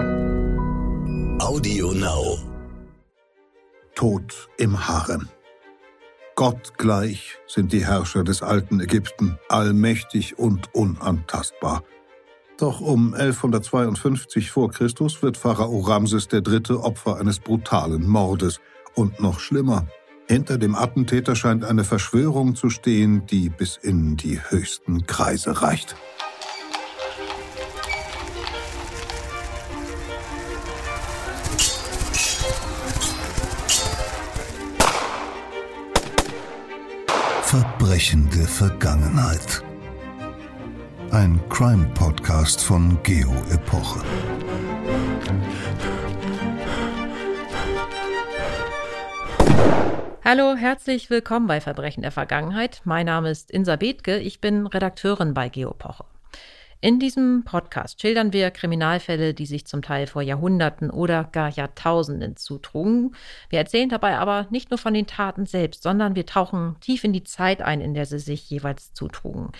Audio Now. Tod im Harem. Gottgleich sind die Herrscher des alten Ägypten, allmächtig und unantastbar. Doch um 1152 vor Christus wird Pharao Ramses III. Opfer eines brutalen Mordes. Und noch schlimmer, hinter dem Attentäter scheint eine Verschwörung zu stehen, die bis in die höchsten Kreise reicht. Verbrechende Vergangenheit. Ein Crime-Podcast von Geo Epoche. Hallo, herzlich willkommen bei Verbrechen der Vergangenheit. Mein Name ist Insa Bethke, ich bin Redakteurin bei Geopoche. In diesem Podcast schildern wir Kriminalfälle, die sich zum Teil vor Jahrhunderten oder gar Jahrtausenden zutrugen. Wir erzählen dabei aber nicht nur von den Taten selbst, sondern wir tauchen tief in die Zeit ein, in der sie sich jeweils zutrugen.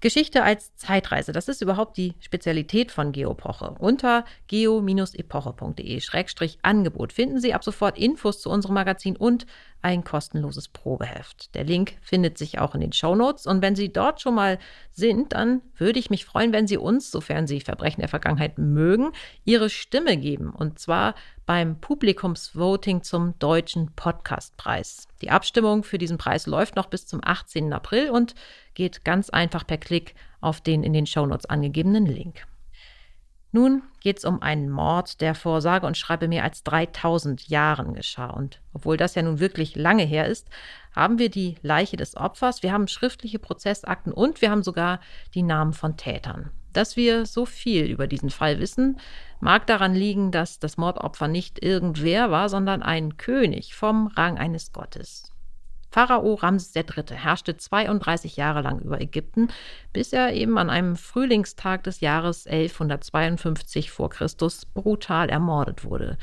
Geschichte als Zeitreise, das ist überhaupt die Spezialität von Geopoche. Unter geo-epoche.de-angebot finden Sie ab sofort Infos zu unserem Magazin und ein kostenloses Probeheft. Der Link findet sich auch in den Show Notes. Und wenn Sie dort schon mal sind, dann würde ich mich freuen, wenn Sie uns, sofern Sie Verbrechen der Vergangenheit mögen, Ihre Stimme geben. Und zwar beim Publikumsvoting zum Deutschen Podcastpreis. Die Abstimmung für diesen Preis läuft noch bis zum 18. April und geht ganz einfach per Klick auf den in den Show Notes angegebenen Link. Nun geht es um einen Mord, der vor sage und schreibe mehr als 3000 Jahren geschah. Und obwohl das ja nun wirklich lange her ist, haben wir die Leiche des Opfers, wir haben schriftliche Prozessakten und wir haben sogar die Namen von Tätern. Dass wir so viel über diesen Fall wissen, mag daran liegen, dass das Mordopfer nicht irgendwer war, sondern ein König vom Rang eines Gottes. Pharao Ramses III. herrschte 32 Jahre lang über Ägypten, bis er eben an einem Frühlingstag des Jahres 1152 vor Christus brutal ermordet wurde.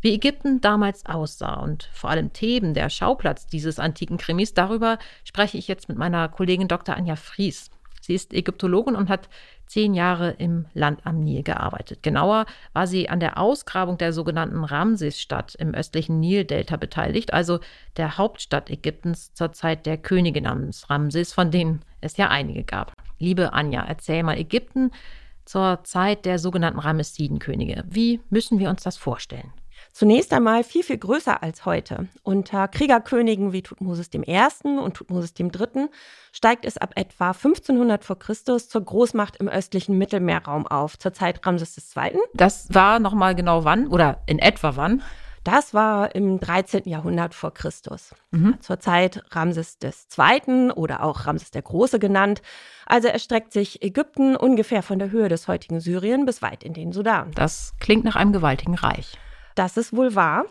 Wie Ägypten damals aussah und vor allem Theben, der Schauplatz dieses antiken Krimis, darüber spreche ich jetzt mit meiner Kollegin Dr. Anja Fries. Sie ist Ägyptologin und hat zehn Jahre im Land am Nil gearbeitet. Genauer war sie an der Ausgrabung der sogenannten Ramsesstadt im östlichen Nildelta beteiligt, also der Hauptstadt Ägyptens zur Zeit der Könige namens Ramses, von denen es ja einige gab. Liebe Anja, erzähl mal Ägypten zur Zeit der sogenannten Ramessidenkönige. Wie müssen wir uns das vorstellen? Zunächst einmal viel, viel größer als heute. Unter Kriegerkönigen wie Tutmosis I. und Tutmosis III. steigt es ab etwa 1500 vor Christus zur Großmacht im östlichen Mittelmeerraum auf, zur Zeit Ramses II. Das war nochmal genau wann oder in etwa wann? Das war im 13. Jahrhundert vor Christus, mhm. zur Zeit Ramses II. oder auch Ramses der Große genannt. Also erstreckt sich Ägypten ungefähr von der Höhe des heutigen Syrien bis weit in den Sudan. Das klingt nach einem gewaltigen Reich. Das ist wohl wahr.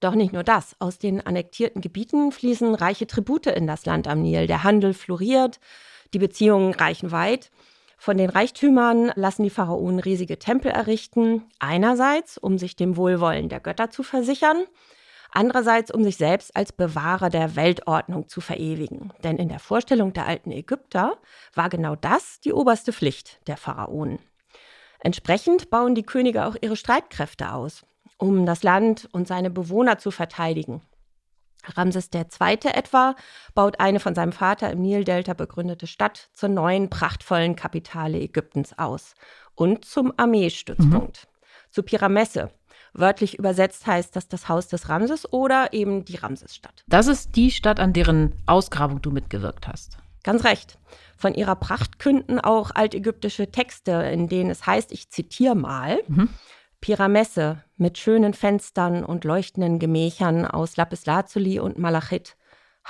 Doch nicht nur das. Aus den annektierten Gebieten fließen reiche Tribute in das Land am Nil. Der Handel floriert, die Beziehungen reichen weit. Von den Reichtümern lassen die Pharaonen riesige Tempel errichten. Einerseits, um sich dem Wohlwollen der Götter zu versichern. Andererseits, um sich selbst als Bewahrer der Weltordnung zu verewigen. Denn in der Vorstellung der alten Ägypter war genau das die oberste Pflicht der Pharaonen. Entsprechend bauen die Könige auch ihre Streitkräfte aus um das Land und seine Bewohner zu verteidigen. Ramses II. etwa baut eine von seinem Vater im Nildelta begründete Stadt zur neuen prachtvollen Kapitale Ägyptens aus und zum Armeestützpunkt, mhm. zu Pyramesse. Wörtlich übersetzt heißt das das Haus des Ramses oder eben die Ramsesstadt. Das ist die Stadt, an deren Ausgrabung du mitgewirkt hast. Ganz recht. Von ihrer Pracht künden auch altägyptische Texte, in denen es heißt, ich zitiere mal, mhm. Pyramesse mit schönen Fenstern und leuchtenden Gemächern aus Lapislazuli und Malachit,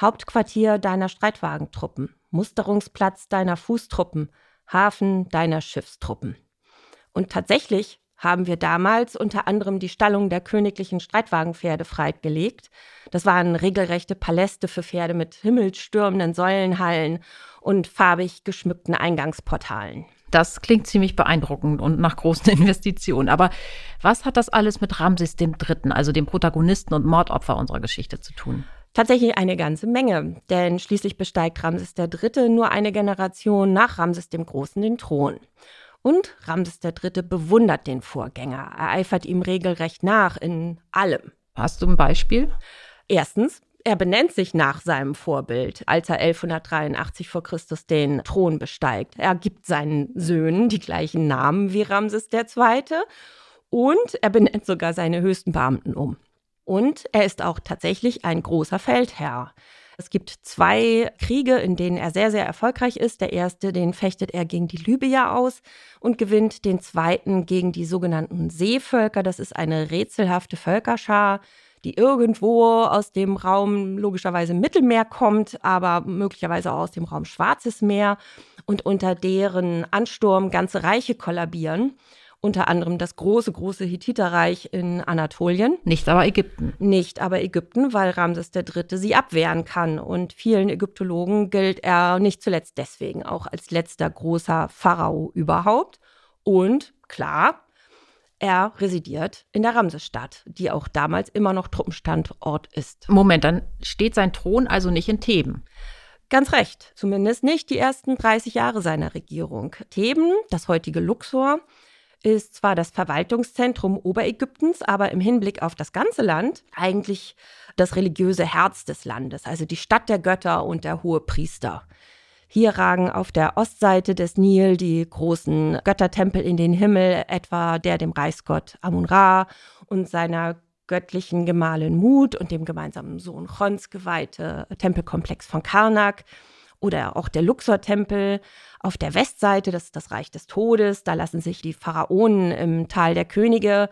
Hauptquartier deiner Streitwagentruppen, Musterungsplatz deiner Fußtruppen, Hafen deiner Schiffstruppen. Und tatsächlich haben wir damals unter anderem die Stallung der königlichen Streitwagenpferde freigelegt. Das waren regelrechte Paläste für Pferde mit himmelstürmenden Säulenhallen und farbig geschmückten Eingangsportalen. Das klingt ziemlich beeindruckend und nach großen Investitionen. Aber was hat das alles mit Ramses III., also dem Protagonisten und Mordopfer unserer Geschichte zu tun? Tatsächlich eine ganze Menge, denn schließlich besteigt Ramses III. nur eine Generation nach Ramses dem Großen den Thron. Und Ramses III. bewundert den Vorgänger. Er eifert ihm regelrecht nach in allem. Hast du ein Beispiel? Erstens, er benennt sich nach seinem Vorbild, als er 1183 vor Christus den Thron besteigt. Er gibt seinen Söhnen die gleichen Namen wie Ramses II. Und er benennt sogar seine höchsten Beamten um. Und er ist auch tatsächlich ein großer Feldherr. Es gibt zwei Kriege, in denen er sehr, sehr erfolgreich ist. Der erste, den fechtet er gegen die Libyer aus und gewinnt den zweiten gegen die sogenannten Seevölker. Das ist eine rätselhafte Völkerschar, die irgendwo aus dem Raum logischerweise Mittelmeer kommt, aber möglicherweise auch aus dem Raum Schwarzes Meer und unter deren Ansturm ganze Reiche kollabieren unter anderem das große, große Hittiterreich in Anatolien. Nicht aber Ägypten. Nicht aber Ägypten, weil Ramses III. sie abwehren kann. Und vielen Ägyptologen gilt er nicht zuletzt deswegen auch als letzter großer Pharao überhaupt. Und klar, er residiert in der Ramsesstadt, die auch damals immer noch Truppenstandort ist. Moment, dann steht sein Thron also nicht in Theben. Ganz recht, zumindest nicht die ersten 30 Jahre seiner Regierung. Theben, das heutige Luxor, ist zwar das Verwaltungszentrum Oberägyptens, aber im Hinblick auf das ganze Land eigentlich das religiöse Herz des Landes, also die Stadt der Götter und der hohe Priester. Hier ragen auf der Ostseite des Nil die großen Göttertempel in den Himmel, etwa der dem Reichsgott Amun-Ra und seiner göttlichen Gemahlin Mut und dem gemeinsamen Sohn Chons geweihte Tempelkomplex von Karnak oder auch der Luxor-Tempel auf der Westseite, das ist das Reich des Todes, da lassen sich die Pharaonen im Tal der Könige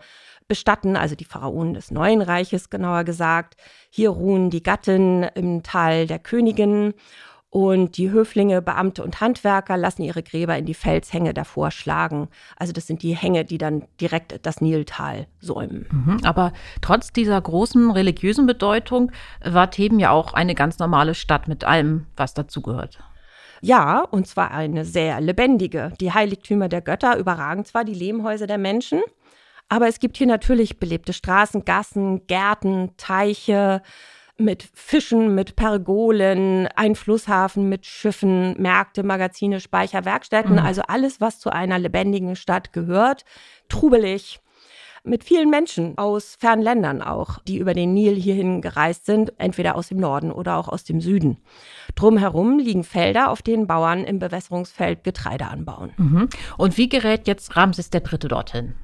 bestatten, also die Pharaonen des Neuen Reiches genauer gesagt. Hier ruhen die Gattinnen im Tal der Königin und die Höflinge, Beamte und Handwerker lassen ihre Gräber in die Felshänge davor schlagen. Also das sind die Hänge, die dann direkt das Niltal säumen. Mhm, aber trotz dieser großen religiösen Bedeutung war Theben ja auch eine ganz normale Stadt mit allem, was dazugehört. Ja, und zwar eine sehr lebendige. Die Heiligtümer der Götter überragen zwar die Lehmhäuser der Menschen, aber es gibt hier natürlich belebte Straßen, Gassen, Gärten, Teiche mit Fischen, mit Pergolen, ein Flusshafen mit Schiffen, Märkte, Magazine, Speicher, Werkstätten, mhm. also alles, was zu einer lebendigen Stadt gehört. Trubelig, mit vielen Menschen aus fernen Ländern auch, die über den Nil hierhin gereist sind, entweder aus dem Norden oder auch aus dem Süden. Drumherum liegen Felder, auf denen Bauern im Bewässerungsfeld Getreide anbauen. Mhm. Und wie gerät jetzt Ramses III. dorthin?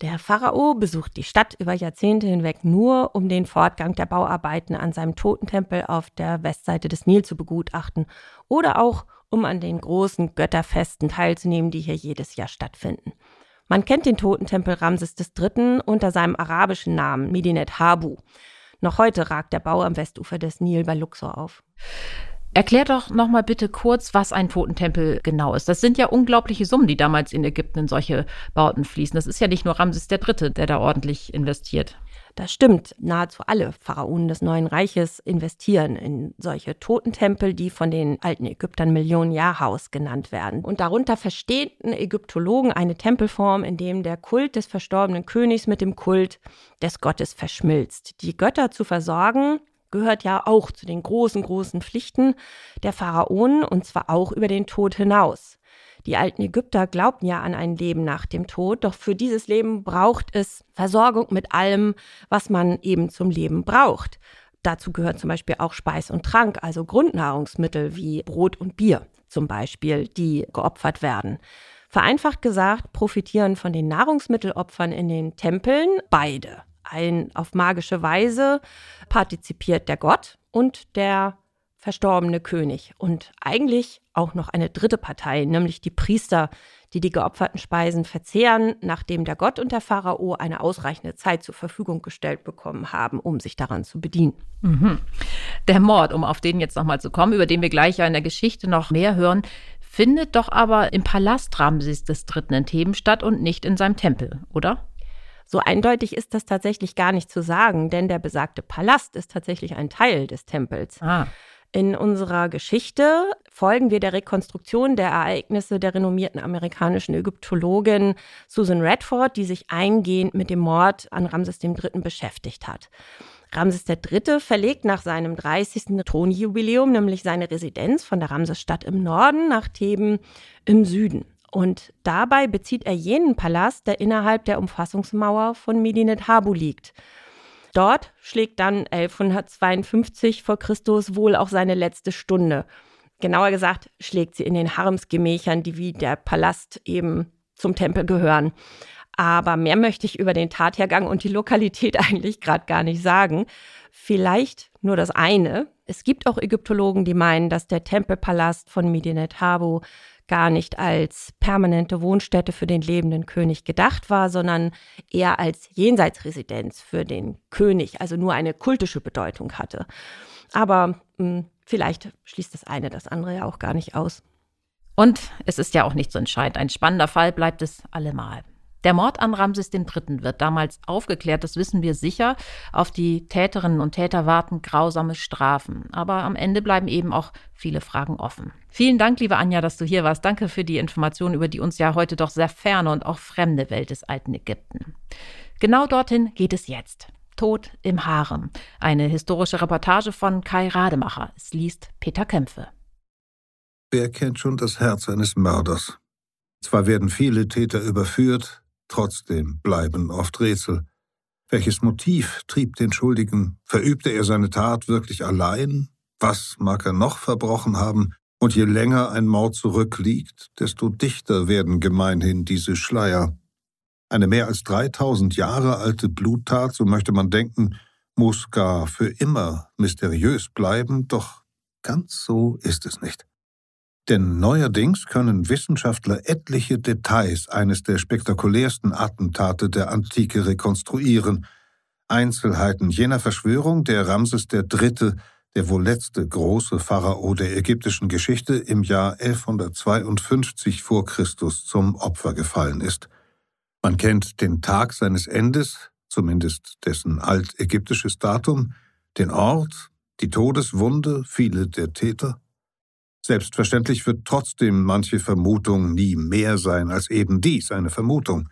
Der Pharao besucht die Stadt über Jahrzehnte hinweg nur, um den Fortgang der Bauarbeiten an seinem Totentempel auf der Westseite des Nil zu begutachten oder auch um an den großen Götterfesten teilzunehmen, die hier jedes Jahr stattfinden. Man kennt den Totentempel Ramses III. unter seinem arabischen Namen Medinet Habu. Noch heute ragt der Bau am Westufer des Nil bei Luxor auf. Erklär doch noch mal bitte kurz, was ein Totentempel genau ist. Das sind ja unglaubliche Summen, die damals in Ägypten in solche Bauten fließen. Das ist ja nicht nur Ramses III., der da ordentlich investiert. Das stimmt. Nahezu alle Pharaonen des Neuen Reiches investieren in solche Totentempel, die von den alten Ägyptern Millionenjahrhaus genannt werden. Und darunter verstehen Ägyptologen eine Tempelform, in dem der Kult des verstorbenen Königs mit dem Kult des Gottes verschmilzt. Die Götter zu versorgen, gehört ja auch zu den großen, großen Pflichten der Pharaonen und zwar auch über den Tod hinaus. Die alten Ägypter glaubten ja an ein Leben nach dem Tod, doch für dieses Leben braucht es Versorgung mit allem, was man eben zum Leben braucht. Dazu gehört zum Beispiel auch Speis und Trank, also Grundnahrungsmittel wie Brot und Bier zum Beispiel, die geopfert werden. Vereinfacht gesagt profitieren von den Nahrungsmittelopfern in den Tempeln beide. Ein auf magische Weise partizipiert der Gott und der verstorbene König und eigentlich auch noch eine dritte Partei, nämlich die Priester, die die geopferten Speisen verzehren, nachdem der Gott und der Pharao eine ausreichende Zeit zur Verfügung gestellt bekommen haben, um sich daran zu bedienen. Mhm. Der Mord, um auf den jetzt nochmal zu kommen, über den wir gleich ja in der Geschichte noch mehr hören, findet doch aber im Palast Ramses III. in Theben statt und nicht in seinem Tempel, oder? So eindeutig ist das tatsächlich gar nicht zu sagen, denn der besagte Palast ist tatsächlich ein Teil des Tempels. Ah. In unserer Geschichte folgen wir der Rekonstruktion der Ereignisse der renommierten amerikanischen Ägyptologin Susan Redford, die sich eingehend mit dem Mord an Ramses III. beschäftigt hat. Ramses III. verlegt nach seinem 30. Thronjubiläum nämlich seine Residenz von der Ramsesstadt im Norden nach Theben im Süden. Und dabei bezieht er jenen Palast, der innerhalb der Umfassungsmauer von Medinet Habu liegt. Dort schlägt dann 1152 vor Christus wohl auch seine letzte Stunde. Genauer gesagt schlägt sie in den Haremsgemächern, die wie der Palast eben zum Tempel gehören. Aber mehr möchte ich über den Tathergang und die Lokalität eigentlich gerade gar nicht sagen. Vielleicht nur das eine. Es gibt auch Ägyptologen, die meinen, dass der Tempelpalast von Medinet Habu gar nicht als permanente Wohnstätte für den lebenden König gedacht war, sondern eher als Jenseitsresidenz für den König, also nur eine kultische Bedeutung hatte. Aber mh, hm, vielleicht schließt das eine das andere ja auch gar nicht aus. Und es ist ja auch nicht so entscheidend. Ein spannender Fall bleibt es allemal. Der Mord an Ramses III. wird damals aufgeklärt, das wissen wir sicher. Auf die Täterinnen und Täter warten grausame Strafen. Aber am Ende bleiben eben auch viele Fragen offen. Vielen Dank, liebe Anja, dass du hier warst. Danke für die Informationen über die uns ja heute doch sehr ferne und auch fremde Welt des alten Ägypten. Genau dorthin geht es jetzt. Tod im Harem. Eine historische Reportage von Kai Rademacher. Es liest Peter Kämpfe. Wer kennt schon das Herz eines Mörders? Zwar werden viele Täter überführt, Trotzdem bleiben oft Rätsel. Welches Motiv trieb den Schuldigen? Verübte er seine Tat wirklich allein? Was mag er noch verbrochen haben? Und je länger ein Mord zurückliegt, desto dichter werden gemeinhin diese Schleier. Eine mehr als 3000 Jahre alte Bluttat, so möchte man denken, muss gar für immer mysteriös bleiben, doch ganz so ist es nicht. Denn neuerdings können Wissenschaftler etliche Details eines der spektakulärsten Attentate der Antike rekonstruieren. Einzelheiten jener Verschwörung, der Ramses III., der wohl letzte große Pharao der ägyptischen Geschichte, im Jahr 1152 vor Christus zum Opfer gefallen ist. Man kennt den Tag seines Endes, zumindest dessen altägyptisches Datum, den Ort, die Todeswunde, viele der Täter. Selbstverständlich wird trotzdem manche Vermutung nie mehr sein als eben dies, eine Vermutung.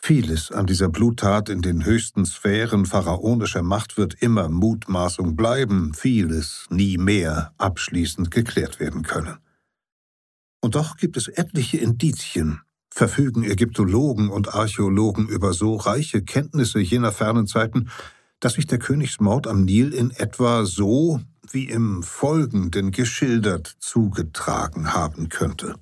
Vieles an dieser Bluttat in den höchsten Sphären pharaonischer Macht wird immer Mutmaßung bleiben, vieles nie mehr abschließend geklärt werden können. Und doch gibt es etliche Indizien, verfügen Ägyptologen und Archäologen über so reiche Kenntnisse jener fernen Zeiten, dass sich der Königsmord am Nil in etwa so wie im Folgenden geschildert zugetragen haben könnte.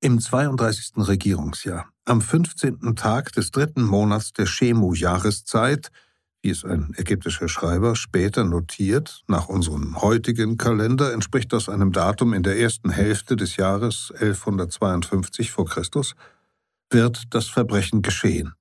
Im 32. Regierungsjahr, am 15. Tag des dritten Monats der Schemu-Jahreszeit, wie es ein ägyptischer Schreiber später notiert, nach unserem heutigen Kalender entspricht das einem Datum in der ersten Hälfte des Jahres 1152 v. Chr., wird das Verbrechen geschehen.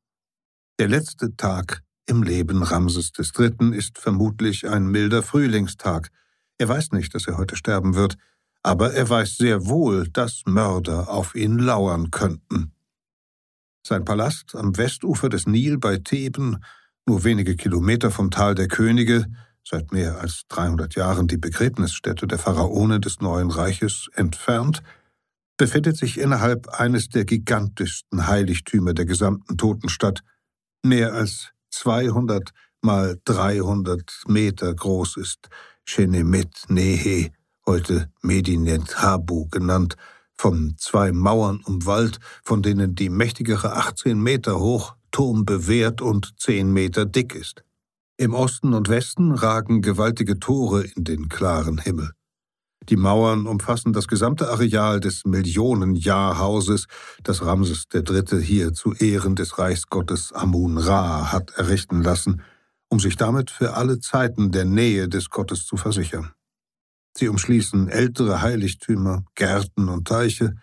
Der letzte Tag im Leben Ramses III. ist vermutlich ein milder Frühlingstag. Er weiß nicht, dass er heute sterben wird, aber er weiß sehr wohl, dass Mörder auf ihn lauern könnten. Sein Palast am Westufer des Nil bei Theben, nur wenige Kilometer vom Tal der Könige, seit mehr als 300 Jahren die Begräbnisstätte der Pharaone des neuen Reiches entfernt, befindet sich innerhalb eines der gigantischsten Heiligtümer der gesamten Totenstadt, mehr als 200 mal 300 Meter groß ist, Shenemet Nehe, heute Medinet Habu genannt, von zwei Mauern umwallt, von denen die mächtigere 18 Meter hoch, turmbewehrt und 10 Meter dick ist. Im Osten und Westen ragen gewaltige Tore in den klaren Himmel. Die Mauern umfassen das gesamte Areal des Millionenjahrhauses, das Ramses III. hier zu Ehren des Reichsgottes Amun-Ra hat errichten lassen, um sich damit für alle Zeiten der Nähe des Gottes zu versichern. Sie umschließen ältere Heiligtümer, Gärten und Teiche,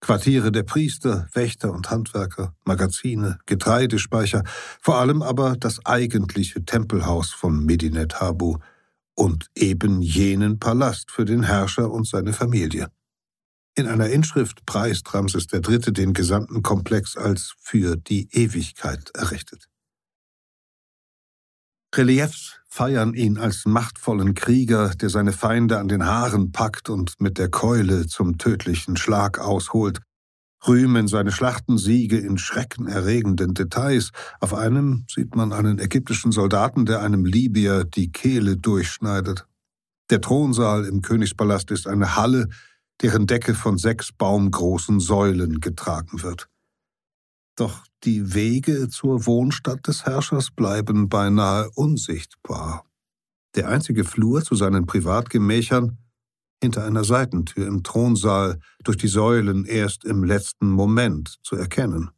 Quartiere der Priester, Wächter und Handwerker, Magazine, Getreidespeicher, vor allem aber das eigentliche Tempelhaus von Medinet Habu – und eben jenen Palast für den Herrscher und seine Familie. In einer Inschrift preist Ramses III. den gesamten Komplex als für die Ewigkeit errichtet. Reliefs feiern ihn als machtvollen Krieger, der seine Feinde an den Haaren packt und mit der Keule zum tödlichen Schlag ausholt, rühmen seine Schlachtensiege in schreckenerregenden Details. Auf einem sieht man einen ägyptischen Soldaten, der einem Libyer die Kehle durchschneidet. Der Thronsaal im Königspalast ist eine Halle, deren Decke von sechs baumgroßen Säulen getragen wird. Doch die Wege zur Wohnstadt des Herrschers bleiben beinahe unsichtbar. Der einzige Flur zu seinen Privatgemächern hinter einer Seitentür im Thronsaal durch die Säulen erst im letzten Moment zu erkennen.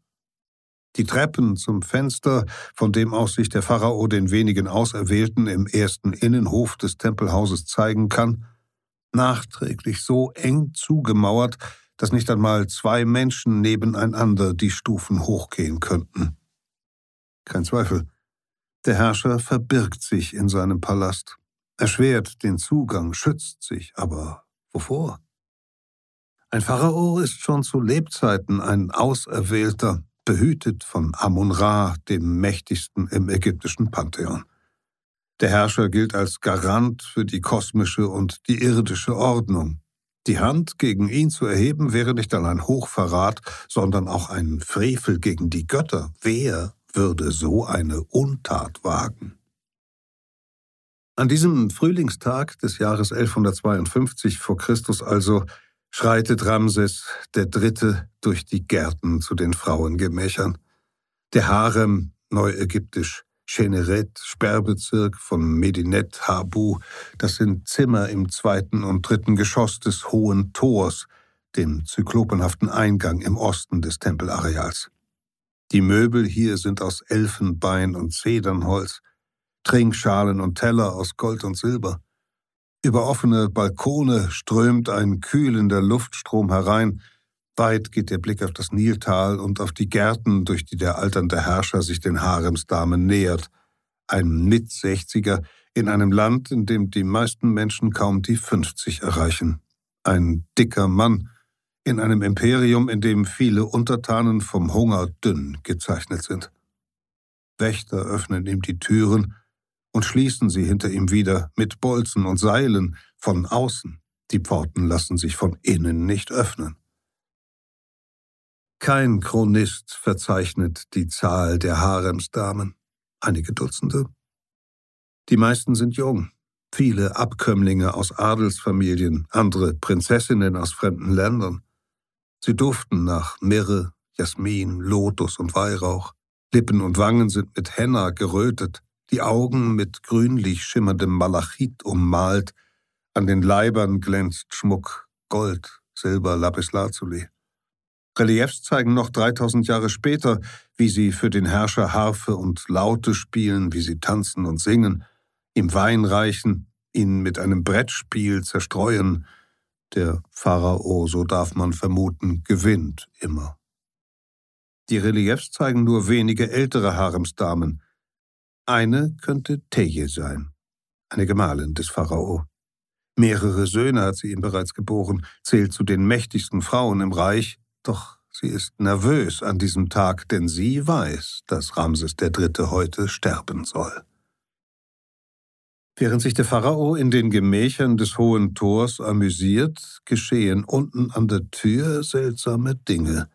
Die Treppen zum Fenster, von dem aus sich der Pharao den wenigen Auserwählten im ersten Innenhof des Tempelhauses zeigen kann, nachträglich so eng zugemauert, dass nicht einmal zwei Menschen nebeneinander die Stufen hochgehen könnten. Kein Zweifel, der Herrscher verbirgt sich in seinem Palast, erschwert den Zugang, schützt sich, aber wovor? Ein Pharao ist schon zu Lebzeiten ein Auserwählter, behütet von Amun-Ra, dem mächtigsten im ägyptischen Pantheon. Der Herrscher gilt als Garant für die kosmische und die irdische Ordnung. Die Hand gegen ihn zu erheben wäre nicht allein Hochverrat, sondern auch ein Frevel gegen die Götter. Wer würde so eine Untat wagen? An diesem Frühlingstag des Jahres 1152 vor Christus also schreitet Ramses der Dritte durch die Gärten zu den Frauengemächern. Der Harem, neuägyptisch Cheneret, Sperrbezirk von Medinet Habu, das sind Zimmer im zweiten und dritten Geschoss des Hohen Tors, dem zyklopenhaften Eingang im Osten des Tempelareals. Die Möbel hier sind aus Elfenbein und Zedernholz, Trinkschalen und Teller aus Gold und Silber. Über offene Balkone strömt ein kühlender Luftstrom herein, weit geht der Blick auf das Niltal und auf die Gärten, durch die der alternde Herrscher sich den Haremsdamen nähert, ein Mitsechziger in einem Land, in dem die meisten Menschen kaum die 50 erreichen, ein dicker Mann, in einem Imperium, in dem viele Untertanen vom Hunger dünn gezeichnet sind. Wächter öffnen ihm die Türen und schließen sie hinter ihm wieder mit Bolzen und Seilen von außen. Die Pforten lassen sich von innen nicht öffnen. Kein Chronist verzeichnet die Zahl der Haremsdamen, einige Dutzende. Die meisten sind jung, viele Abkömmlinge aus Adelsfamilien, andere Prinzessinnen aus fremden Ländern. Sie duften nach Mirre, Jasmin, Lotus und Weihrauch. Lippen und Wangen sind mit Henna gerötet, die Augen mit grünlich schimmerndem Malachit ummalt, an den Leibern glänzt Schmuck, Gold, Silber, Lapislazuli. Reliefs zeigen noch 3000 Jahre später, wie sie für den Herrscher Harfe und Laute spielen, wie sie tanzen und singen, ihm Wein reichen, ihn mit einem Brettspiel zerstreuen, der Pharao, so darf man vermuten, gewinnt immer. Die Reliefs zeigen nur wenige ältere Haremsdamen. Eine könnte Teje sein, eine Gemahlin des Pharao. Mehrere Söhne hat sie ihm bereits geboren, zählt zu den mächtigsten Frauen im Reich, doch sie ist nervös an diesem Tag, denn sie weiß, dass Ramses III. heute sterben soll. Während sich der Pharao in den Gemächern des Hohen Tors amüsiert, geschehen unten an der Tür seltsame Dinge.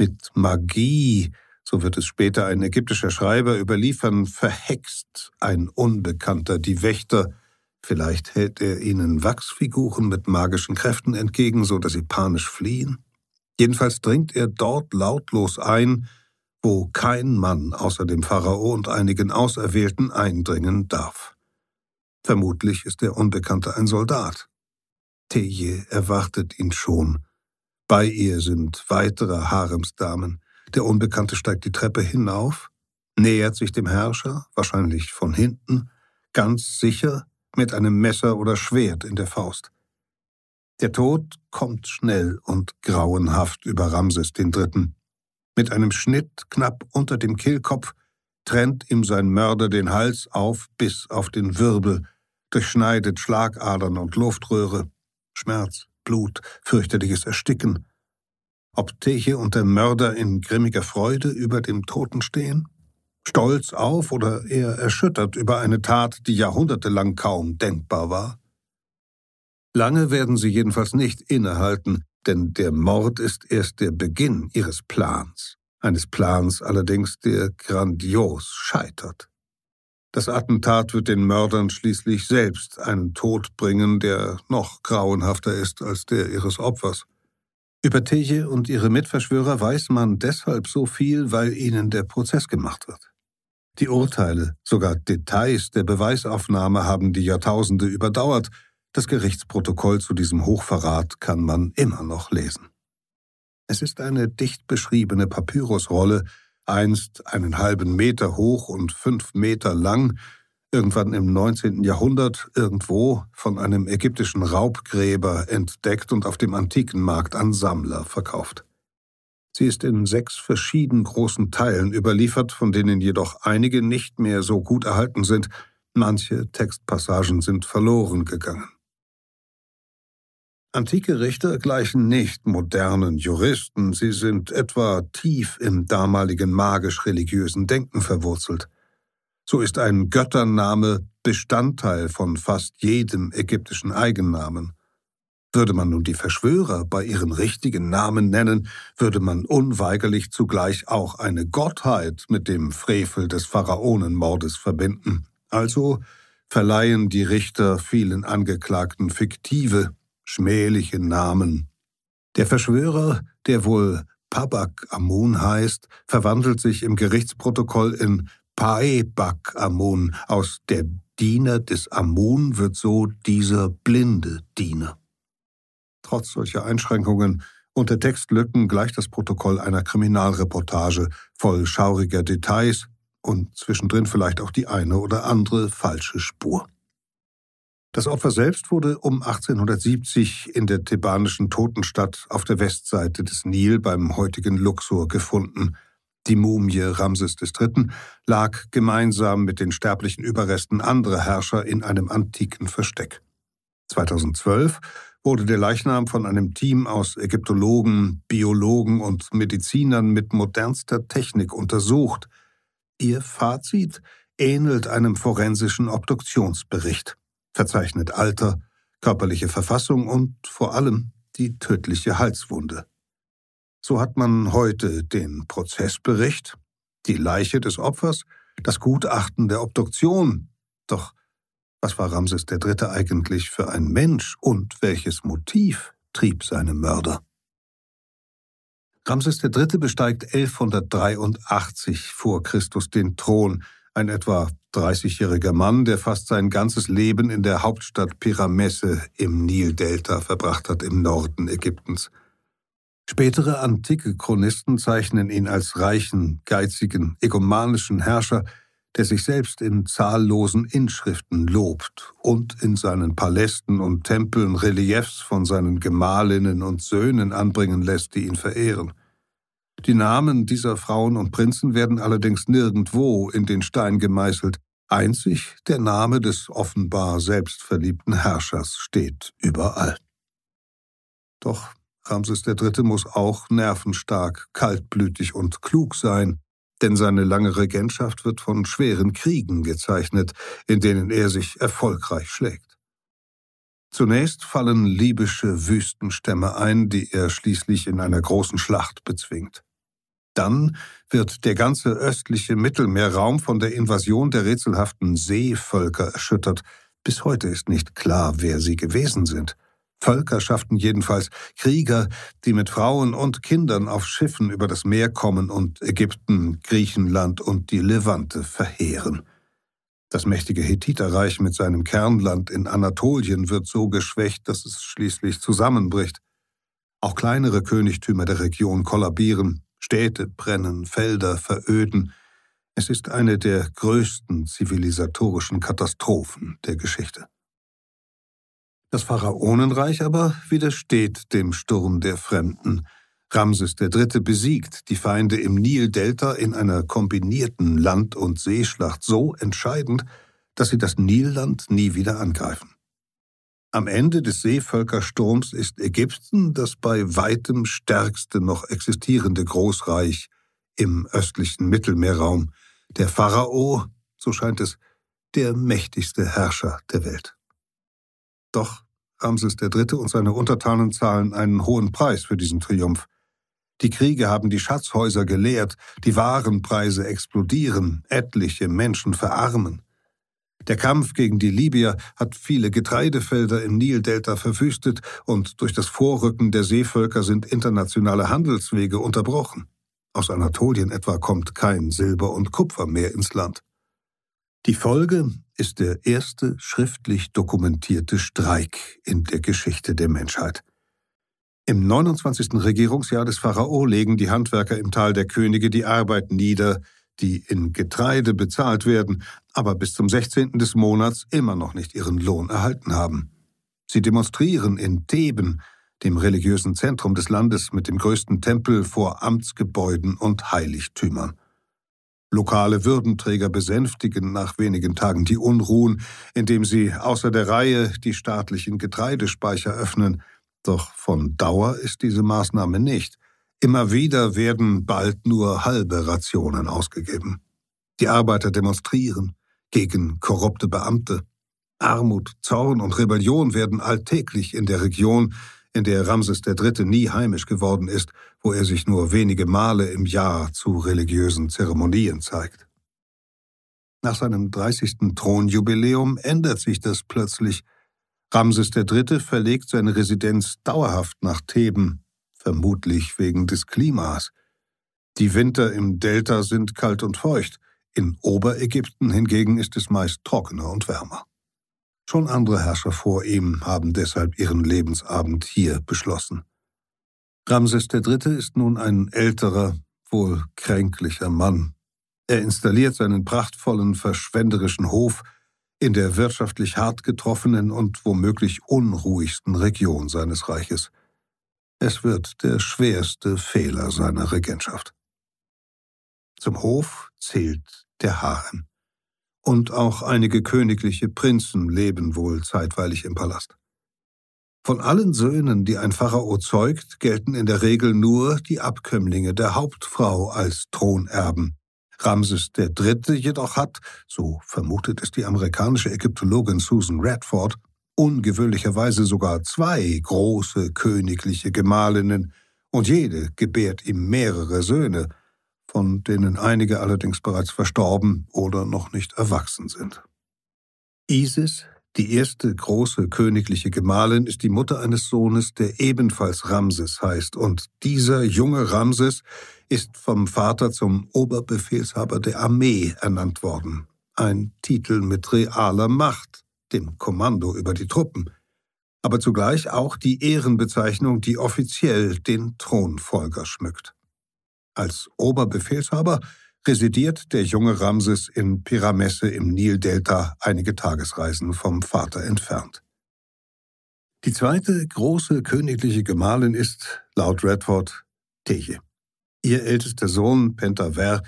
Mit Magie, so wird es später ein ägyptischer Schreiber überliefern, verhext ein Unbekannter die Wächter, vielleicht hält er ihnen Wachsfiguren mit magischen Kräften entgegen, so dass sie panisch fliehen. Jedenfalls dringt er dort lautlos ein, wo kein Mann außer dem Pharao und einigen Auserwählten eindringen darf. Vermutlich ist der Unbekannte ein Soldat. Teje erwartet ihn schon. Bei ihr sind weitere Haremsdamen. Der Unbekannte steigt die Treppe hinauf, nähert sich dem Herrscher, wahrscheinlich von hinten, ganz sicher mit einem Messer oder Schwert in der Faust. Der Tod kommt schnell und grauenhaft über Ramses III. Mit einem Schnitt knapp unter dem Kehlkopf trennt ihm sein Mörder den Hals auf bis auf den Wirbel, durchschneidet Schlagadern und Luftröhre, Schmerz, Blut, fürchterliches Ersticken. Ob Teche und der Mörder in grimmiger Freude über dem Toten stehen? Stolz auf oder eher erschüttert über eine Tat, die jahrhundertelang kaum denkbar war? Lange werden sie jedenfalls nicht innehalten, denn der Mord ist erst der Beginn ihres Plans, eines Plans allerdings, der grandios scheitert. Das Attentat wird den Mördern schließlich selbst einen Tod bringen, der noch grauenhafter ist als der ihres Opfers. Über Teje und ihre Mitverschwörer weiß man deshalb so viel, weil ihnen der Prozess gemacht wird. Die Urteile, sogar Details der Beweisaufnahme haben die Jahrtausende überdauert. Das Gerichtsprotokoll zu diesem Hochverrat kann man immer noch lesen. Es ist eine dicht beschriebene Papyrusrolle, einst einen halben Meter hoch und fünf Meter lang, irgendwann im 19. Jahrhundert irgendwo von einem ägyptischen Raubgräber entdeckt und auf dem antiken Markt an Sammler verkauft. Sie ist in sechs verschieden großen Teilen überliefert, von denen jedoch einige nicht mehr so gut erhalten sind, manche Textpassagen sind verloren gegangen. Antike Richter gleichen nicht modernen Juristen, sie sind etwa tief im damaligen magisch-religiösen Denken verwurzelt. So ist ein Göttername Bestandteil von fast jedem ägyptischen Eigennamen. Würde man nun die Verschwörer bei ihren richtigen Namen nennen, würde man unweigerlich zugleich auch eine Gottheit mit dem Frevel des Pharaonenmordes verbinden. Also verleihen die Richter vielen Angeklagten fiktive, schmähliche Namen. Der Verschwörer, der wohl Pabak Amun heißt, verwandelt sich im Gerichtsprotokoll in Paebak Amun. Aus der Diener des Amun wird so dieser blinde Diener. Trotz solcher Einschränkungen und der Textlücken gleicht das Protokoll einer Kriminalreportage voll schauriger Details und zwischendrin vielleicht auch die eine oder andere falsche Spur. Das Opfer selbst wurde um 1870 in der thebanischen Totenstadt auf der Westseite des Nil beim heutigen Luxor gefunden. Die Mumie Ramses III. lag gemeinsam mit den sterblichen Überresten anderer Herrscher in einem antiken Versteck. 2012 wurde der Leichnam von einem Team aus Ägyptologen, Biologen und Medizinern mit modernster Technik untersucht. Ihr Fazit ähnelt einem forensischen Obduktionsbericht verzeichnet Alter, körperliche Verfassung und vor allem die tödliche Halswunde. So hat man heute den Prozessbericht, die Leiche des Opfers, das Gutachten der Obduktion. Doch was war Ramses III. eigentlich für ein Mensch und welches Motiv trieb seine Mörder? Ramses III. besteigt 1183 vor Christus den Thron, ein etwa 30-jähriger Mann, der fast sein ganzes Leben in der Hauptstadt Pyramesse im Nildelta verbracht hat im Norden Ägyptens. Spätere antike Chronisten zeichnen ihn als reichen, geizigen, egomanischen Herrscher, der sich selbst in zahllosen Inschriften lobt und in seinen Palästen und Tempeln Reliefs von seinen Gemahlinnen und Söhnen anbringen lässt, die ihn verehren. Die Namen dieser Frauen und Prinzen werden allerdings nirgendwo in den Stein gemeißelt, einzig der Name des offenbar selbstverliebten Herrschers steht überall. Doch Ramses III. muss auch nervenstark, kaltblütig und klug sein, denn seine lange Regentschaft wird von schweren Kriegen gezeichnet, in denen er sich erfolgreich schlägt. Zunächst fallen libysche Wüstenstämme ein, die er schließlich in einer großen Schlacht bezwingt. Dann wird der ganze östliche Mittelmeerraum von der Invasion der rätselhaften Seevölker erschüttert. Bis heute ist nicht klar, wer sie gewesen sind. Völkerschaften jedenfalls, Krieger, die mit Frauen und Kindern auf Schiffen über das Meer kommen und Ägypten, Griechenland und die Levante verheeren. Das mächtige Hethiterreich mit seinem Kernland in Anatolien wird so geschwächt, dass es schließlich zusammenbricht. Auch kleinere Königtümer der Region kollabieren, Städte brennen, Felder veröden. Es ist eine der größten zivilisatorischen Katastrophen der Geschichte. Das Pharaonenreich aber widersteht dem Sturm der Fremden. Ramses III. besiegt die Feinde im Nildelta in einer kombinierten Land- und Seeschlacht so entscheidend, dass sie das Nilland nie wieder angreifen. Am Ende des Seevölkersturms ist Ägypten das bei weitem stärkste noch existierende Großreich im östlichen Mittelmeerraum, der Pharao, so scheint es, der mächtigste Herrscher der Welt. Doch Ramses III. und seine Untertanen zahlen einen hohen Preis für diesen Triumph. Die Kriege haben die Schatzhäuser geleert, die Warenpreise explodieren, etliche Menschen verarmen. Der Kampf gegen die Libyer hat viele Getreidefelder im Nildelta verwüstet und durch das Vorrücken der Seevölker sind internationale Handelswege unterbrochen. Aus Anatolien etwa kommt kein Silber und Kupfer mehr ins Land. Die Folge ist der erste schriftlich dokumentierte Streik in der Geschichte der Menschheit. Im 29. Regierungsjahr des Pharao legen die Handwerker im Tal der Könige die Arbeit nieder, die in Getreide bezahlt werden, aber bis zum 16. des Monats immer noch nicht ihren Lohn erhalten haben. Sie demonstrieren in Theben, dem religiösen Zentrum des Landes mit dem größten Tempel vor Amtsgebäuden und Heiligtümern. Lokale Würdenträger besänftigen nach wenigen Tagen die Unruhen, indem sie außer der Reihe die staatlichen Getreidespeicher öffnen. Doch von Dauer ist diese Maßnahme nicht. Immer wieder werden bald nur halbe Rationen ausgegeben. Die Arbeiter demonstrieren gegen korrupte Beamte. Armut, Zorn und Rebellion werden alltäglich in der Region, in der Ramses III. nie heimisch geworden ist, wo er sich nur wenige Male im Jahr zu religiösen Zeremonien zeigt. Nach seinem 30. Thronjubiläum ändert sich das plötzlich. Ramses III. verlegt seine Residenz dauerhaft nach Theben, vermutlich wegen des Klimas. Die Winter im Delta sind kalt und feucht, in Oberägypten hingegen ist es meist trockener und wärmer. Schon andere Herrscher vor ihm haben deshalb ihren Lebensabend hier beschlossen. Ramses III. ist nun ein älterer, wohl kränklicher Mann. Er installiert seinen prachtvollen, verschwenderischen Hof in der wirtschaftlich hart getroffenen und womöglich unruhigsten Region seines Reiches – es wird der schwerste Fehler seiner Regentschaft. Zum Hof zählt der Harem. Und auch einige königliche Prinzen leben wohl zeitweilig im Palast. Von allen Söhnen, die ein Pharao zeugt, gelten in der Regel nur die Abkömmlinge der Hauptfrau als Thronerben. Ramses III. jedoch hat, so vermutet es die amerikanische Ägyptologin Susan Radford, ungewöhnlicherweise sogar zwei große königliche Gemahlinnen, und jede gebärt ihm mehrere Söhne, von denen einige allerdings bereits verstorben oder noch nicht erwachsen sind. Isis, die erste große königliche Gemahlin, ist die Mutter eines Sohnes, der ebenfalls Ramses heißt, und dieser junge Ramses ist vom Vater zum Oberbefehlshaber der Armee ernannt worden, ein Titel mit realer Macht, dem Kommando über die Truppen, aber zugleich auch die Ehrenbezeichnung, die offiziell den Thronfolger schmückt. Als Oberbefehlshaber residiert der junge Ramses in Pyramesse im Nildelta einige Tagesreisen vom Vater entfernt. Die zweite große königliche Gemahlin ist, laut Redford, Teje. Ihr ältester Sohn, Pentaver,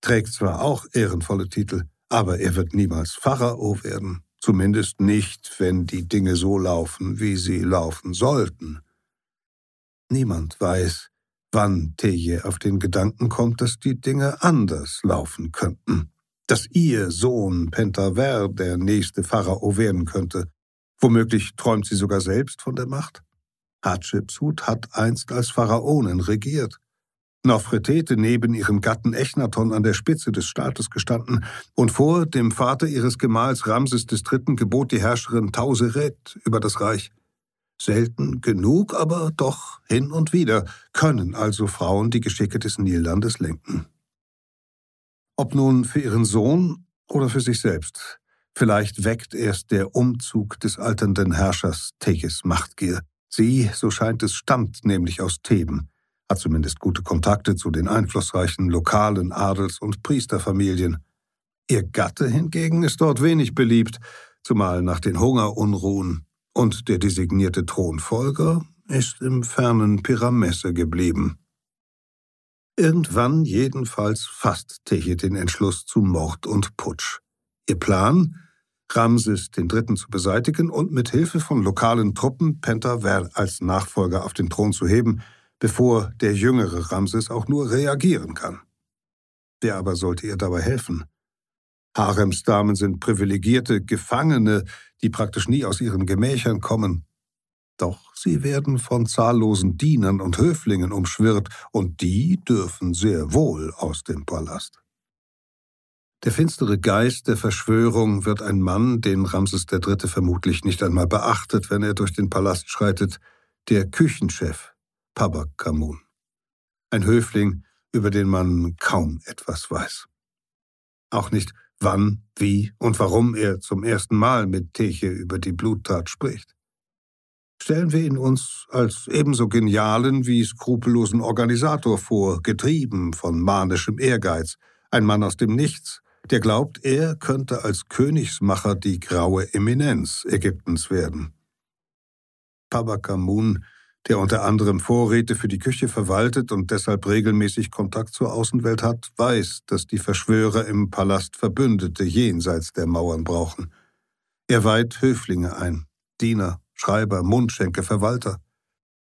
trägt zwar auch ehrenvolle Titel, aber er wird niemals Pharao werden. Zumindest nicht, wenn die Dinge so laufen, wie sie laufen sollten. Niemand weiß, wann Teje auf den Gedanken kommt, dass die Dinge anders laufen könnten. Dass ihr Sohn Pentaver der nächste Pharao werden könnte. Womöglich träumt sie sogar selbst von der Macht. Hatschepsut hat einst als Pharaonin regiert. Nofretete neben ihrem Gatten Echnaton an der Spitze des Staates gestanden, und vor dem Vater ihres Gemahls Ramses III. gebot die Herrscherin Tauseret über das Reich. Selten genug, aber doch hin und wieder können also Frauen die Geschicke des Nillandes lenken. Ob nun für ihren Sohn oder für sich selbst, vielleicht weckt erst der Umzug des alternden Herrschers Teches Machtgier. Sie, so scheint es, stammt nämlich aus Theben hat zumindest gute Kontakte zu den einflussreichen lokalen Adels- und Priesterfamilien. Ihr Gatte hingegen ist dort wenig beliebt, zumal nach den Hungerunruhen, und der designierte Thronfolger ist im fernen Pyramesse geblieben. Irgendwann jedenfalls fasst Teche den Entschluss zu Mord und Putsch. Ihr Plan? Ramses III. zu beseitigen und mit Hilfe von lokalen Truppen Pentaver als Nachfolger auf den Thron zu heben, bevor der jüngere Ramses auch nur reagieren kann. Wer aber sollte ihr dabei helfen? Haremsdamen sind privilegierte Gefangene, die praktisch nie aus ihren Gemächern kommen. Doch sie werden von zahllosen Dienern und Höflingen umschwirrt, und die dürfen sehr wohl aus dem Palast. Der finstere Geist der Verschwörung wird ein Mann, den Ramses III. vermutlich nicht einmal beachtet, wenn er durch den Palast schreitet, der Küchenchef, Pabak Kamun. Ein Höfling, über den man kaum etwas weiß. Auch nicht, wann, wie und warum er zum ersten Mal mit Teche über die Bluttat spricht. Stellen wir ihn uns als ebenso genialen wie skrupellosen Organisator vor, getrieben von manischem Ehrgeiz, ein Mann aus dem Nichts, der glaubt, er könnte als Königsmacher die graue Eminenz Ägyptens werden. Pabakamun, der unter anderem Vorräte für die Küche verwaltet und deshalb regelmäßig Kontakt zur Außenwelt hat, weiß, dass die Verschwörer im Palast Verbündete jenseits der Mauern brauchen. Er weiht Höflinge ein, Diener, Schreiber, Mundschenke, Verwalter.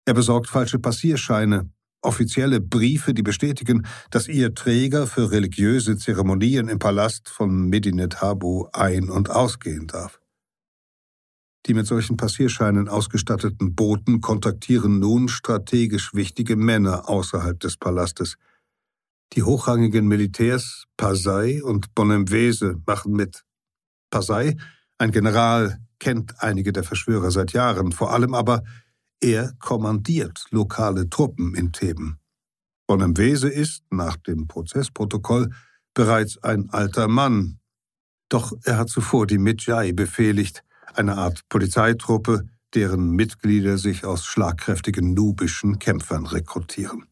Er besorgt falsche Passierscheine, offizielle Briefe, die bestätigen, dass ihr Träger für religiöse Zeremonien im Palast von Medinet Habu ein- und ausgehen darf. Die mit solchen Passierscheinen ausgestatteten Boten kontaktieren nun strategisch wichtige Männer außerhalb des Palastes. Die hochrangigen Militärs Pasai und Bonemwese machen mit. Pasai, ein General, kennt einige der Verschwörer seit Jahren, vor allem aber er kommandiert lokale Truppen in Theben. Bonemwese ist, nach dem Prozessprotokoll, bereits ein alter Mann. Doch er hat zuvor die Midjai befehligt, eine Art Polizeitruppe, deren Mitglieder sich aus schlagkräftigen nubischen Kämpfern rekrutieren.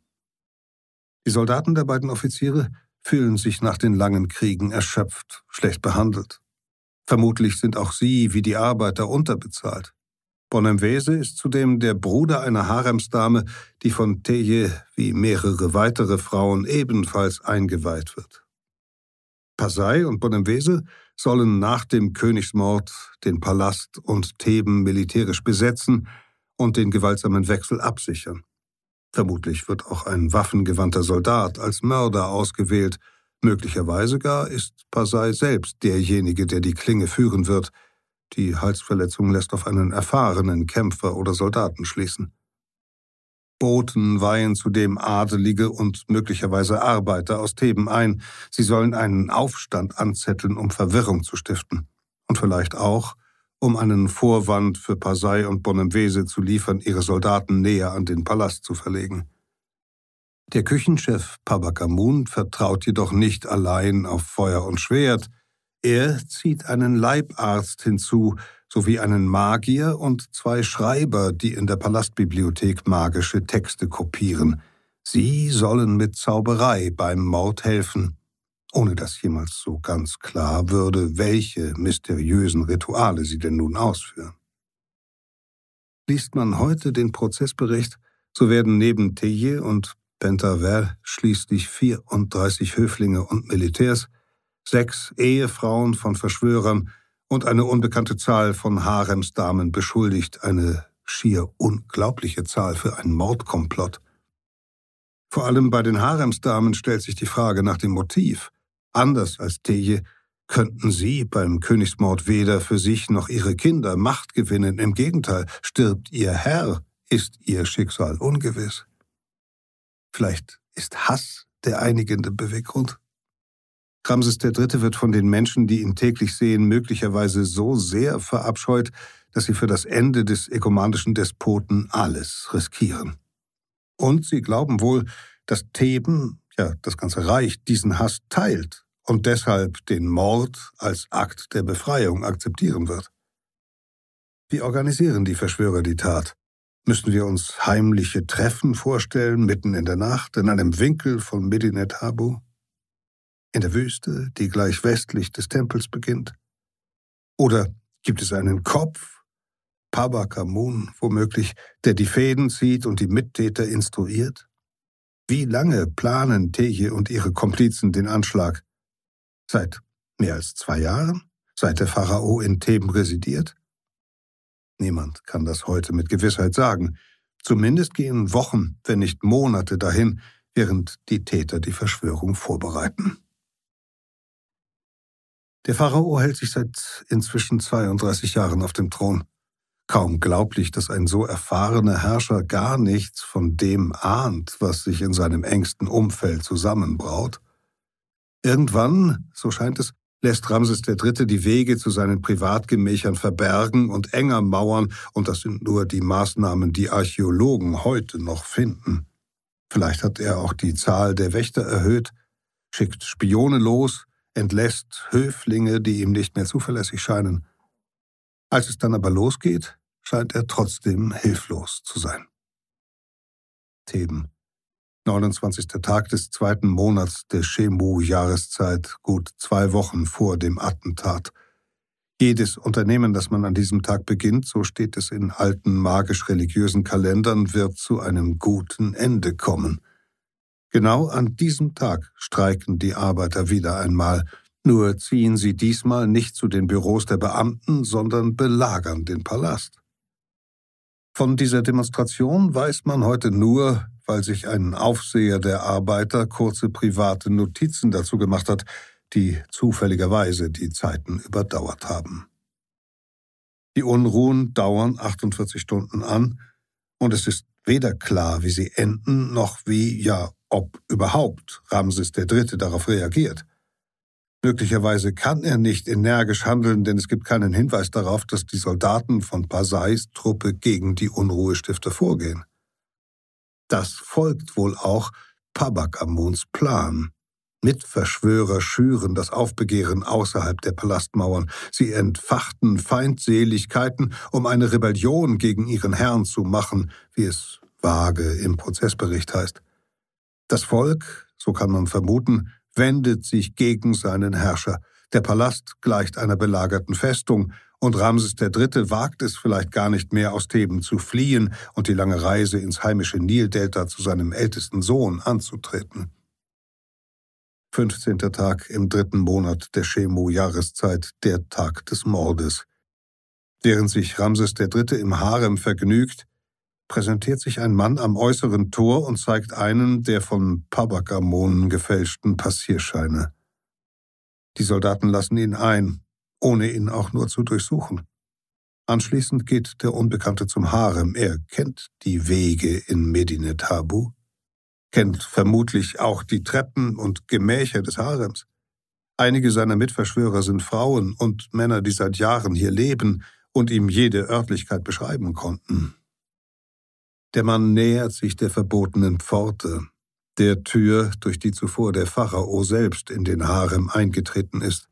Die Soldaten der beiden Offiziere fühlen sich nach den langen Kriegen erschöpft, schlecht behandelt. Vermutlich sind auch sie wie die Arbeiter unterbezahlt. Bonemwese ist zudem der Bruder einer Haremsdame, die von Teje wie mehrere weitere Frauen ebenfalls eingeweiht wird. Pasai und Bonemwese sollen nach dem Königsmord den Palast und Theben militärisch besetzen und den gewaltsamen Wechsel absichern. Vermutlich wird auch ein waffengewandter Soldat als Mörder ausgewählt, möglicherweise gar ist Pasai selbst derjenige, der die Klinge führen wird, die Halsverletzung lässt auf einen erfahrenen Kämpfer oder Soldaten schließen. Boten weihen zudem Adelige und möglicherweise Arbeiter aus Theben ein. Sie sollen einen Aufstand anzetteln, um Verwirrung zu stiften. Und vielleicht auch, um einen Vorwand für Pasai und Bonemwese zu liefern, ihre Soldaten näher an den Palast zu verlegen. Der Küchenchef Pabakamun vertraut jedoch nicht allein auf Feuer und Schwert, er zieht einen Leibarzt hinzu, sowie einen Magier und zwei Schreiber, die in der Palastbibliothek magische Texte kopieren. Sie sollen mit Zauberei beim Mord helfen, ohne dass jemals so ganz klar würde, welche mysteriösen Rituale sie denn nun ausführen. Liest man heute den Prozessbericht, so werden neben Teye und Pentaver schließlich 34 Höflinge und Militärs sechs Ehefrauen von Verschwörern und eine unbekannte Zahl von Haremsdamen beschuldigt, eine schier unglaubliche Zahl für einen Mordkomplott. Vor allem bei den Haremsdamen stellt sich die Frage nach dem Motiv. Anders als Teje könnten sie beim Königsmord weder für sich noch ihre Kinder Macht gewinnen. Im Gegenteil, stirbt ihr Herr, ist ihr Schicksal ungewiss. Vielleicht ist Hass der einigende Beweggrund? Ramses III. wird von den Menschen, die ihn täglich sehen, möglicherweise so sehr verabscheut, dass sie für das Ende des ekomanischen Despoten alles riskieren. Und sie glauben wohl, dass Theben, ja das ganze Reich, diesen Hass teilt und deshalb den Mord als Akt der Befreiung akzeptieren wird. Wie organisieren die Verschwörer die Tat? Müssen wir uns heimliche Treffen vorstellen, mitten in der Nacht, in einem Winkel von Medinet Habu? In der Wüste, die gleich westlich des Tempels beginnt? Oder gibt es einen Kopf, Pabakamun womöglich, der die Fäden zieht und die Mittäter instruiert? Wie lange planen Teje und ihre Komplizen den Anschlag? Seit mehr als zwei Jahren? Seit der Pharao in Theben residiert? Niemand kann das heute mit Gewissheit sagen. Zumindest gehen Wochen, wenn nicht Monate dahin, während die Täter die Verschwörung vorbereiten. Der Pharao hält sich seit inzwischen 32 Jahren auf dem Thron. Kaum glaublich, dass ein so erfahrener Herrscher gar nichts von dem ahnt, was sich in seinem engsten Umfeld zusammenbraut. Irgendwann, so scheint es, lässt Ramses III. die Wege zu seinen Privatgemächern verbergen und enger mauern, und das sind nur die Maßnahmen, die Archäologen heute noch finden. Vielleicht hat er auch die Zahl der Wächter erhöht, schickt Spione los, entlässt Höflinge, die ihm nicht mehr zuverlässig scheinen. Als es dann aber losgeht, scheint er trotzdem hilflos zu sein. Theben. 29. Tag des zweiten Monats der Shemu-Jahreszeit, gut zwei Wochen vor dem Attentat. Jedes Unternehmen, das man an diesem Tag beginnt, so steht es in alten magisch-religiösen Kalendern, wird zu einem guten Ende kommen. Genau an diesem Tag streiken die Arbeiter wieder einmal, nur ziehen sie diesmal nicht zu den Büros der Beamten, sondern belagern den Palast. Von dieser Demonstration weiß man heute nur, weil sich ein Aufseher der Arbeiter kurze private Notizen dazu gemacht hat, die zufälligerweise die Zeiten überdauert haben. Die Unruhen dauern 48 Stunden an und es ist weder klar, wie sie enden, noch wie, ja, ob überhaupt Ramses III. darauf reagiert. Möglicherweise kann er nicht energisch handeln, denn es gibt keinen Hinweis darauf, dass die Soldaten von Pasais Truppe gegen die Unruhestifter vorgehen. Das folgt wohl auch Pabak Amuns Plan. Mitverschwörer schüren das Aufbegehren außerhalb der Palastmauern. Sie entfachten Feindseligkeiten, um eine Rebellion gegen ihren Herrn zu machen, wie es vage im Prozessbericht heißt. Das Volk, so kann man vermuten, wendet sich gegen seinen Herrscher. Der Palast gleicht einer belagerten Festung, und Ramses III. wagt es vielleicht gar nicht mehr, aus Theben zu fliehen und die lange Reise ins heimische Nildelta zu seinem ältesten Sohn anzutreten. 15. Tag im dritten Monat der Shemu-Jahreszeit, der Tag des Mordes. Während sich Ramses III. im Harem vergnügt, präsentiert sich ein Mann am äußeren Tor und zeigt einen der von Pabakamonen gefälschten Passierscheine. Die Soldaten lassen ihn ein, ohne ihn auch nur zu durchsuchen. Anschließend geht der Unbekannte zum Harem. Er kennt die Wege in Medinet Habu, kennt vermutlich auch die Treppen und Gemächer des Harems. Einige seiner Mitverschwörer sind Frauen und Männer, die seit Jahren hier leben und ihm jede Örtlichkeit beschreiben konnten. Der Mann nähert sich der verbotenen Pforte, der Tür, durch die zuvor der Pharao selbst in den Harem eingetreten ist.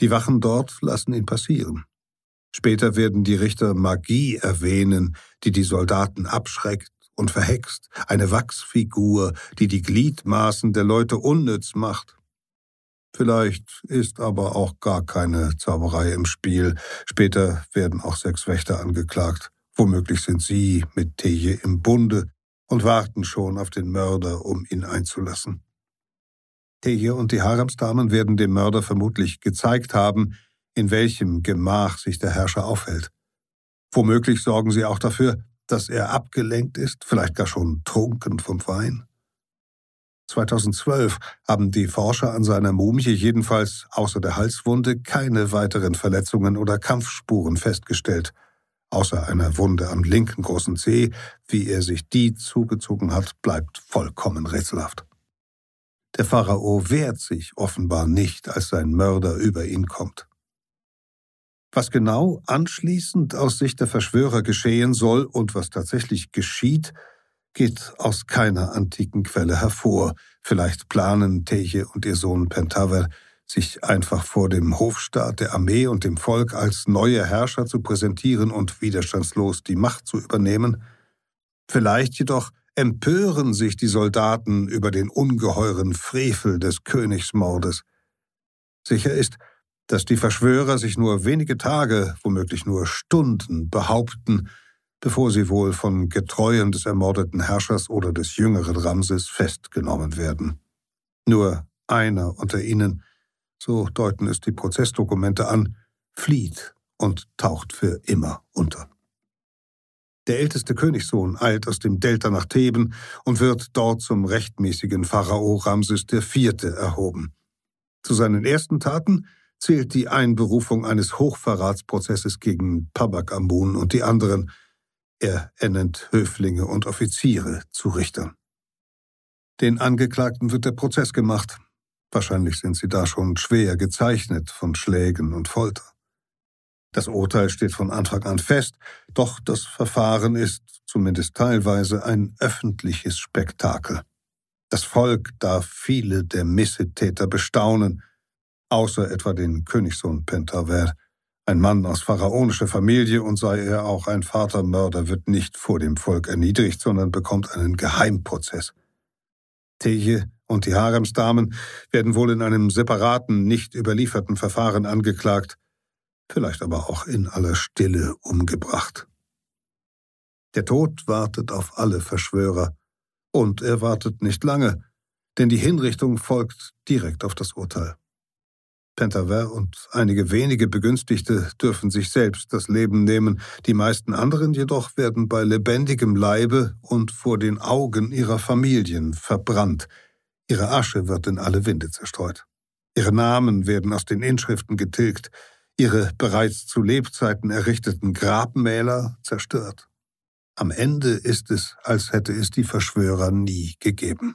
Die Wachen dort lassen ihn passieren. Später werden die Richter Magie erwähnen, die die Soldaten abschreckt und verhext, eine Wachsfigur, die die Gliedmaßen der Leute unnütz macht. Vielleicht ist aber auch gar keine Zauberei im Spiel. Später werden auch sechs Wächter angeklagt. Womöglich sind sie mit Teje im Bunde und warten schon auf den Mörder, um ihn einzulassen. Teje und die Haremsdamen werden dem Mörder vermutlich gezeigt haben, in welchem Gemach sich der Herrscher aufhält. Womöglich sorgen sie auch dafür, dass er abgelenkt ist, vielleicht gar schon trunken vom Wein. 2012 haben die Forscher an seiner Mumie jedenfalls außer der Halswunde keine weiteren Verletzungen oder Kampfspuren festgestellt – Außer einer Wunde am linken großen Zeh, wie er sich die zugezogen hat, bleibt vollkommen rätselhaft. Der Pharao wehrt sich offenbar nicht, als sein Mörder über ihn kommt. Was genau anschließend aus Sicht der Verschwörer geschehen soll und was tatsächlich geschieht, geht aus keiner antiken Quelle hervor. Vielleicht planen Teche und ihr Sohn Pentaver sich einfach vor dem Hofstaat, der Armee und dem Volk als neue Herrscher zu präsentieren und widerstandslos die Macht zu übernehmen. Vielleicht jedoch empören sich die Soldaten über den ungeheuren Frevel des Königsmordes. Sicher ist, dass die Verschwörer sich nur wenige Tage, womöglich nur Stunden behaupten, bevor sie wohl von Getreuen des ermordeten Herrschers oder des jüngeren Ramses festgenommen werden. Nur einer unter ihnen so deuten es die Prozessdokumente an, flieht und taucht für immer unter. Der älteste Königssohn eilt aus dem Delta nach Theben und wird dort zum rechtmäßigen Pharao Ramses IV. erhoben. Zu seinen ersten Taten zählt die Einberufung eines Hochverratsprozesses gegen Pabak Amun und die anderen. Er ernennt Höflinge und Offiziere zu Richtern. Den Angeklagten wird der Prozess gemacht, Wahrscheinlich sind sie da schon schwer gezeichnet von Schlägen und Folter. Das Urteil steht von Anfang an fest, doch das Verfahren ist, zumindest teilweise, ein öffentliches Spektakel. Das Volk darf viele der Missetäter bestaunen, außer etwa den Königssohn Pentaver. Ein Mann aus pharaonischer Familie und sei er auch ein Vatermörder, wird nicht vor dem Volk erniedrigt, sondern bekommt einen Geheimprozess. Teje und die Haremsdamen werden wohl in einem separaten, nicht überlieferten Verfahren angeklagt, vielleicht aber auch in aller Stille umgebracht. Der Tod wartet auf alle Verschwörer, und er wartet nicht lange, denn die Hinrichtung folgt direkt auf das Urteil. Pentaver und einige wenige Begünstigte dürfen sich selbst das Leben nehmen, die meisten anderen jedoch werden bei lebendigem Leibe und vor den Augen ihrer Familien verbrannt, ihre Asche wird in alle Winde zerstreut. Ihre Namen werden aus den Inschriften getilgt, ihre bereits zu Lebzeiten errichteten Grabmäler zerstört. Am Ende ist es, als hätte es die Verschwörer nie gegeben.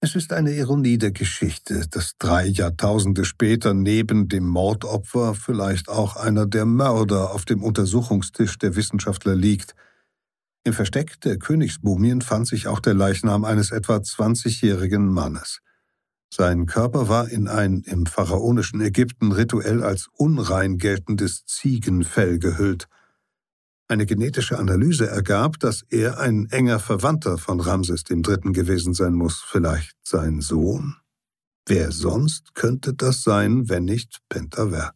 Es ist eine Ironie der Geschichte, dass drei Jahrtausende später neben dem Mordopfer vielleicht auch einer der Mörder auf dem Untersuchungstisch der Wissenschaftler liegt. Im Versteck der Königsmumien fand sich auch der Leichnam eines etwa 20-jährigen Mannes. Sein Körper war in ein im pharaonischen Ägypten rituell als unrein geltendes Ziegenfell gehüllt. Eine genetische Analyse ergab, dass er ein enger Verwandter von Ramses III. gewesen sein muss, vielleicht sein Sohn. Wer sonst könnte das sein, wenn nicht Pentaver?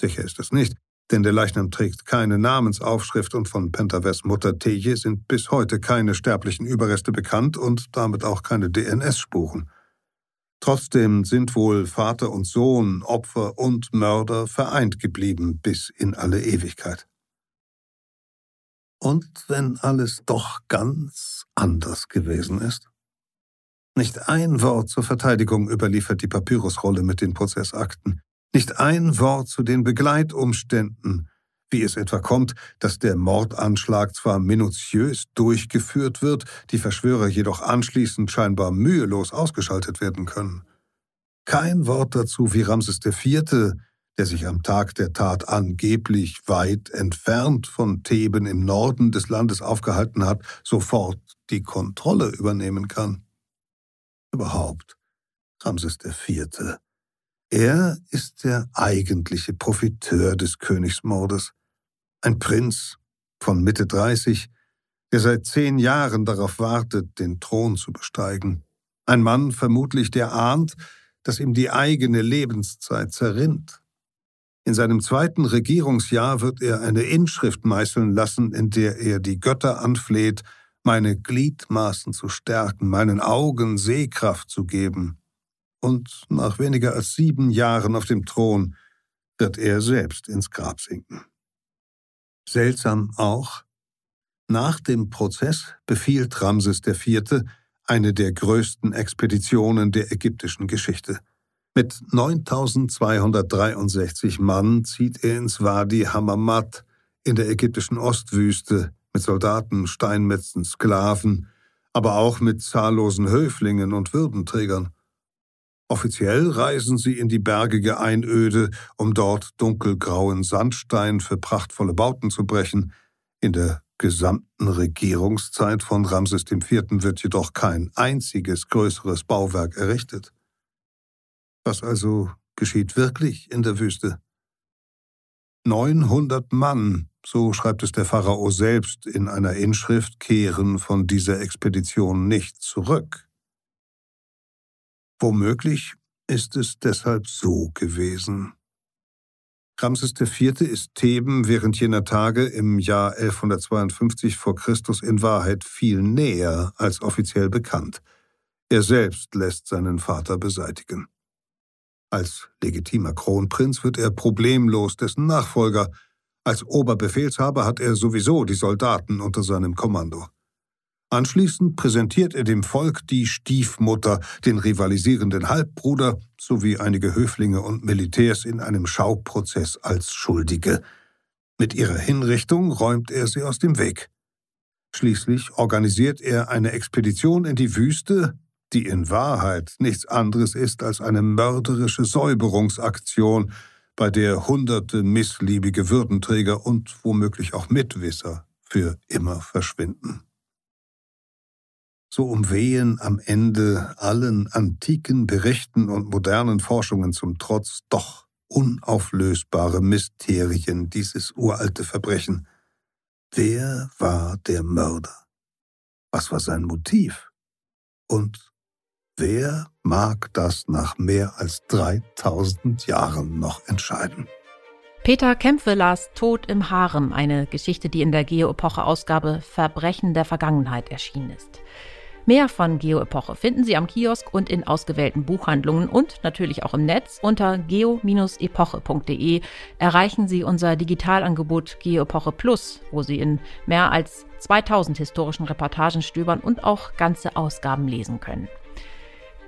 Sicher ist es nicht, denn der Leichnam trägt keine Namensaufschrift und von Pentavers Mutter Teje sind bis heute keine sterblichen Überreste bekannt und damit auch keine DNS-Spuren. Trotzdem sind wohl Vater und Sohn, Opfer und Mörder vereint geblieben bis in alle Ewigkeit. Und wenn alles doch ganz anders gewesen ist? Nicht ein Wort zur Verteidigung überliefert die Papyrusrolle mit den Prozessakten, nicht ein Wort zu den Begleitumständen, wie es etwa kommt, dass der Mordanschlag zwar minutiös durchgeführt wird, die Verschwörer jedoch anschließend scheinbar mühelos ausgeschaltet werden können. Kein Wort dazu, wie Ramses IV., der sich am Tag der Tat angeblich weit entfernt von Theben im Norden des Landes aufgehalten hat, sofort die Kontrolle übernehmen kann. Überhaupt, Ramses IV. Er ist der eigentliche Profiteur des Königsmordes. Ein Prinz von Mitte 30, der seit zehn Jahren darauf wartet, den Thron zu besteigen. Ein Mann vermutlich, der ahnt, dass ihm die eigene Lebenszeit zerrinnt. In seinem zweiten Regierungsjahr wird er eine Inschrift meißeln lassen, in der er die Götter anfleht, meine Gliedmaßen zu stärken, meinen Augen Sehkraft zu geben. Und nach weniger als sieben Jahren auf dem Thron wird er selbst ins Grab sinken. Seltsam auch, nach dem Prozess befiehlt Ramses IV. eine der größten Expeditionen der ägyptischen Geschichte. Mit 9263 Mann zieht er ins Wadi Hammamat in der ägyptischen Ostwüste mit Soldaten, Steinmetzen, Sklaven, aber auch mit zahllosen Höflingen und Würdenträgern. Offiziell reisen sie in die bergige Einöde, um dort dunkelgrauen Sandstein für prachtvolle Bauten zu brechen. In der gesamten Regierungszeit von Ramses IV. wird jedoch kein einziges größeres Bauwerk errichtet. Was also geschieht wirklich in der Wüste? 900 Mann, so schreibt es der Pharao selbst in einer Inschrift, kehren von dieser Expedition nicht zurück. Womöglich ist es deshalb so gewesen. Ramses IV. ist Theben während jener Tage im Jahr 1152 vor Christus in Wahrheit viel näher als offiziell bekannt. Er selbst lässt seinen Vater beseitigen. Als legitimer Kronprinz wird er problemlos dessen Nachfolger. Als Oberbefehlshaber hat er sowieso die Soldaten unter seinem Kommando. Anschließend präsentiert er dem Volk die Stiefmutter, den rivalisierenden Halbbruder sowie einige Höflinge und Militärs in einem Schauprozess als Schuldige. Mit ihrer Hinrichtung räumt er sie aus dem Weg. Schließlich organisiert er eine Expedition in die Wüste, die in Wahrheit nichts anderes ist als eine mörderische Säuberungsaktion, bei der hunderte missliebige Würdenträger und womöglich auch Mitwisser für immer verschwinden. So umwehen am Ende allen antiken Berichten und modernen Forschungen zum Trotz doch unauflösbare Mysterien dieses uralte Verbrechen. Wer war der Mörder? Was war sein Motiv? Und wer mag das nach mehr als 3000 Jahren noch entscheiden? Peter Kämpfe las Tod im Harem, eine Geschichte, die in der Geo-Epoche-Ausgabe Verbrechen der Vergangenheit erschienen ist. Mehr von Geo-Epoche finden Sie am Kiosk und in ausgewählten Buchhandlungen und natürlich auch im Netz unter geo-epoche.de erreichen Sie unser Digitalangebot Geo-Epoche Plus, wo Sie in mehr als 2000 historischen Reportagen stöbern und auch ganze Ausgaben lesen können.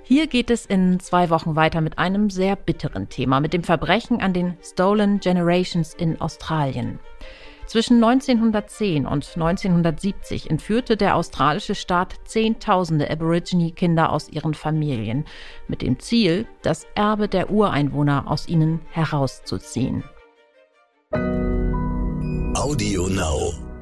Hier geht es in zwei Wochen weiter mit einem sehr bitteren Thema, mit dem Verbrechen an den Stolen Generations in Australien. Zwischen 1910 und 1970 entführte der australische Staat Zehntausende Aborigine-Kinder aus ihren Familien, mit dem Ziel, das Erbe der Ureinwohner aus ihnen herauszuziehen. Audio Now.